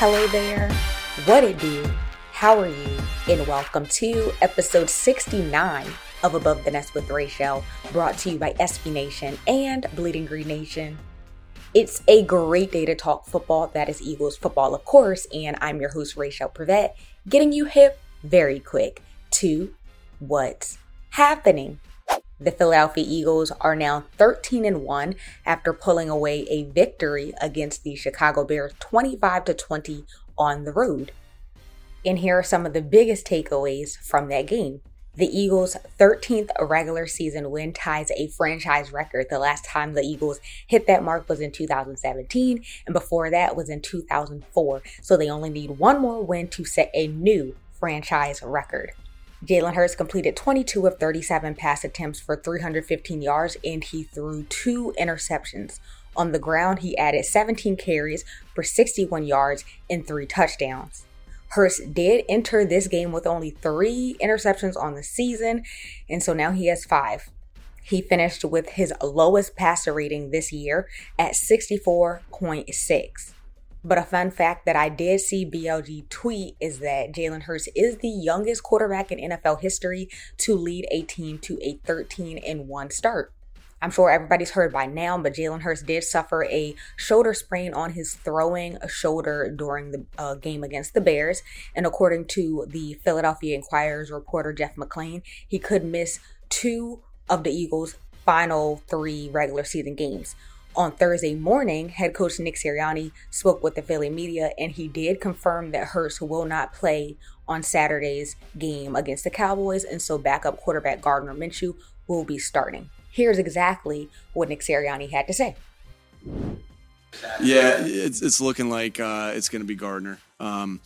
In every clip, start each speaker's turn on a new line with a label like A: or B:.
A: Hello there. What it do? How are you? And welcome to episode 69 of Above the Nest with Raichele, brought to you by SB Nation and Bleeding Green Nation. It's a great day to talk football. That is Eagles football, of course, and I'm your host, Raichele Privette, getting you hip very quick to what's happening. The Philadelphia Eagles are now 13 and 1 after pulling away a victory against the Chicago Bears 25 to 20 on the road. And here are some of the biggest takeaways from that game. The Eagles' 13th regular season win ties a franchise record. The last time the Eagles hit that mark was in 2017, and before that was in 2004. So they only need one more win to set a new franchise record. Jalen Hurts completed 22 of 37 pass attempts for 315 yards and he threw two interceptions. On the ground, he added 17 carries for 61 yards and three touchdowns. Hurts did enter this game with only three interceptions on the season, and so now he has five. He finished with his lowest passer rating this year at 64.6. But a fun fact that I did see BLG tweet is that Jalen Hurts is the youngest quarterback in NFL history to lead a team to a 13 and 1 start. I'm sure everybody's heard by now, but Jalen Hurts did suffer a shoulder sprain on his throwing shoulder during the uh, game against the Bears. And according to the Philadelphia Inquirer's reporter Jeff McLane, he could miss two of the Eagles' final three regular season games. On Thursday morning, head coach Nick Sirianni spoke with the Philly media and he did confirm that Hurts will not play on Saturday's game against the Cowboys, and so backup quarterback Gardner Minshew will be starting. Here's exactly what Nick Sirianni had to say.
B: Yeah, it's, it's looking like uh, it's going to be Gardner. Um,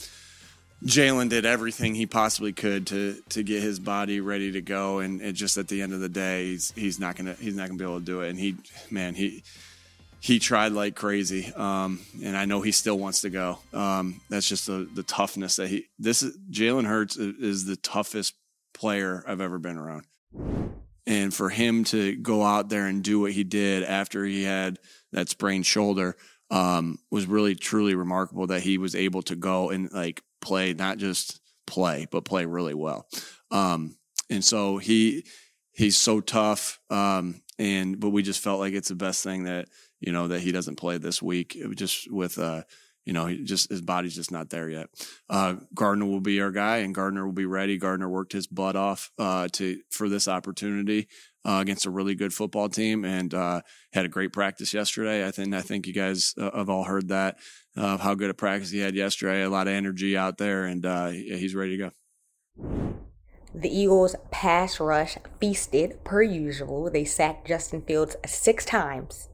B: Jalen did everything he possibly could to to get his body ready to go, and just at the end of the day, he's he's not gonna he's not gonna be able to do it. And he, man, he he tried like crazy, um, and I know he still wants to go. Um, that's just the the toughness that he. This is Jalen Hurts is the toughest player I've ever been around, and for him to go out there and do what he did after he had that sprained shoulder um, was really truly remarkable. That he was able to go and like play, not just play, but play really well. Um, and so he he's so tough. Um, and but we just felt like it's the best thing that you know, that he doesn't play this week. just with, uh, you know, just his body's just not there yet. Uh, Gardner will be our guy, and Gardner will be ready. Gardner worked his butt off uh, to for this opportunity uh, against a really good football team, and uh, had a great practice yesterday. I think I think you guys uh, have all heard that of how good a practice he had yesterday. A lot of energy out there, and uh, he's ready to go.
A: The Eagles' pass rush feasted per usual. They sacked Justin Fields six times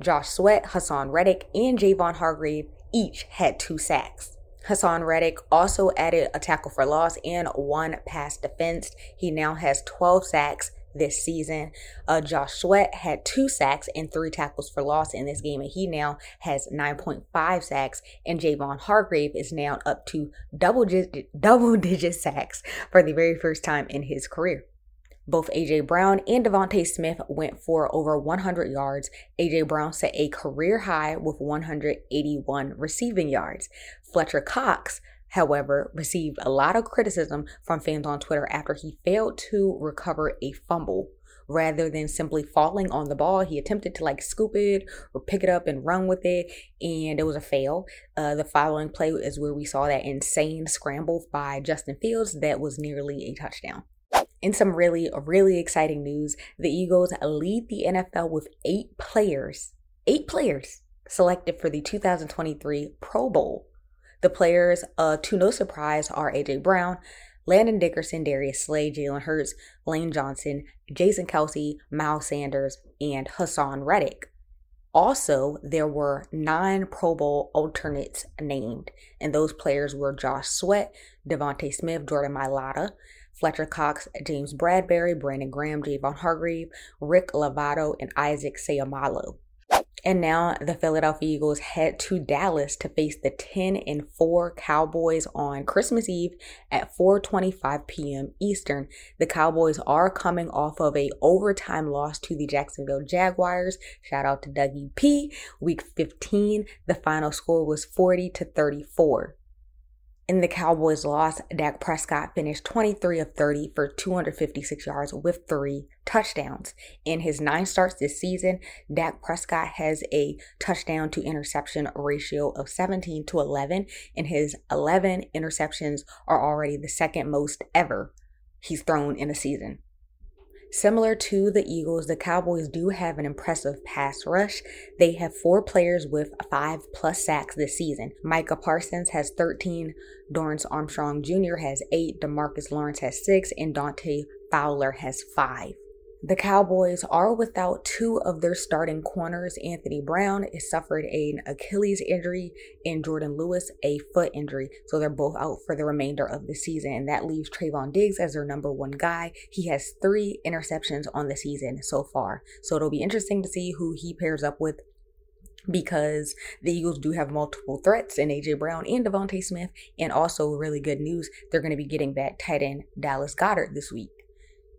A: Josh Sweat, Haason Reddick, and Javon Hargrave each had two sacks. Haason Reddick also added a tackle for loss and one pass defense. He now has 12 sacks this season. Uh, Josh Sweat had two sacks and three tackles for loss in this game, and he now has 9.5 sacks. And Javon Hargrave is now up to double double digit sacks for the very first time in his career. Both A.J. Brown and DeVonta Smith went for over 100 yards. A.J. Brown set a career high with 181 receiving yards. Fletcher Cox, however, received a lot of criticism from fans on Twitter after he failed to recover a fumble. Rather than simply falling on the ball, he attempted to like scoop it or pick it up and run with it, and it was a fail. Uh, the following play is where we saw that insane scramble by Justin Fields that was nearly a touchdown. In some really, really exciting news, the Eagles lead the NFL with eight players, eight players selected for the 2023 Pro Bowl. The players, uh, to no surprise, are AJ Brown, Landon Dickerson, Darius Slay, Jalen Hurts, Lane Johnson, Jason Kelce, Miles Sanders, and Haason Reddick. Also, there were nine Pro Bowl alternates named, and those players were Josh Sweat, DeVonta Smith, Jordan Mailata, Fletcher Cox, James Bradberry, Brandon Graham, Javon Hargrave, Rick Lovato, and Isaac Seumalo. And now the Philadelphia Eagles head to Dallas to face the 10 and 4 Cowboys on Christmas Eve at 4:25 p.m. Eastern. The Cowboys are coming off of a overtime loss to the Jacksonville Jaguars. Shout out to Dougie P. Week 15, the final score was 40 to 34. In the Cowboys' loss, Dak Prescott finished 23 of 30 for 256 yards with three touchdowns. In his nine starts this season, Dak Prescott has a touchdown to interception ratio of 17 to 11, and his 11 interceptions are already the second most ever he's thrown in a season. Similar to the Eagles, the Cowboys do have an impressive pass rush. They have four players with five plus sacks this season. Micah Parsons has 13, Dorance Armstrong Jr. has eight, Demarcus Lawrence has six, and Dante Fowler has five. The Cowboys are without two of their starting corners. Anthony Brown has suffered an Achilles injury and Jourdan Lewis a foot injury. So they're both out for the remainder of the season. And that leaves Trevon Diggs as their number one guy. He has three interceptions on the season so far. So it'll be interesting to see who he pairs up with because the Eagles do have multiple threats in AJ Brown and DeVonta Smith. And also, really good news, they're going to be getting back tight end Dallas Goedert this week.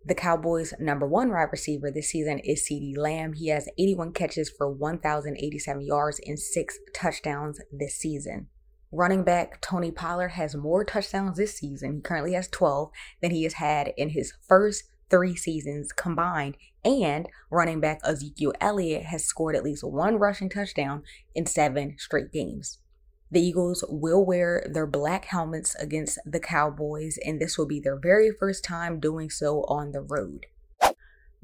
A: The Cowboys' number one wide receiver this season is CeeDee Lamb. He has 81 catches for 1,087 yards and six touchdowns this season. Running back Tony Pollard has more touchdowns this season. He currently has 12 than he has had in his first three seasons combined. And running back Ezekiel Elliott has scored at least one rushing touchdown in seven straight games. The Eagles will wear their black helmets against the Cowboys, and this will be their very first time doing so on the road.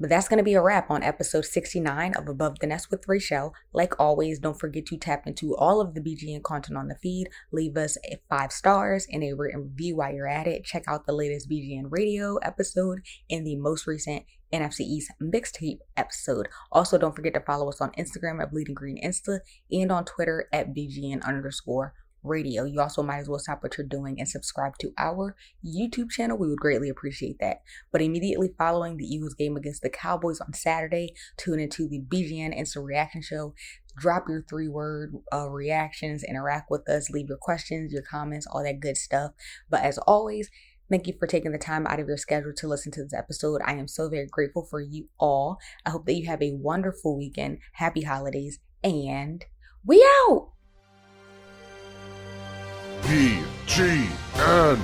A: But that's going to be a wrap on episode 69 of Above the Nest with Raichele. Like always, don't forget to tap into all of the BGN content on the feed. Leave us five stars and a written review while you're at it. Check out the latest BGN radio episode and the most recent NFC East mixtape episode. Also, don't forget to follow us on Instagram at Bleeding Green Insta and on Twitter at BGN underscore radio. You also might as well stop what you're doing and subscribe to our YouTube channel. We would greatly appreciate that. But immediately following the Eagles game against the Cowboys on Saturday, tune into the BGN Instant Reaction Show. Drop your three word uh, reactions, interact with us, leave your questions, your comments, all that good stuff. But as always, Thank you for taking the time out of your schedule to listen to this episode. I am so very grateful for you all. I hope that you have a wonderful weekend. Happy holidays, and we out.
C: BGN.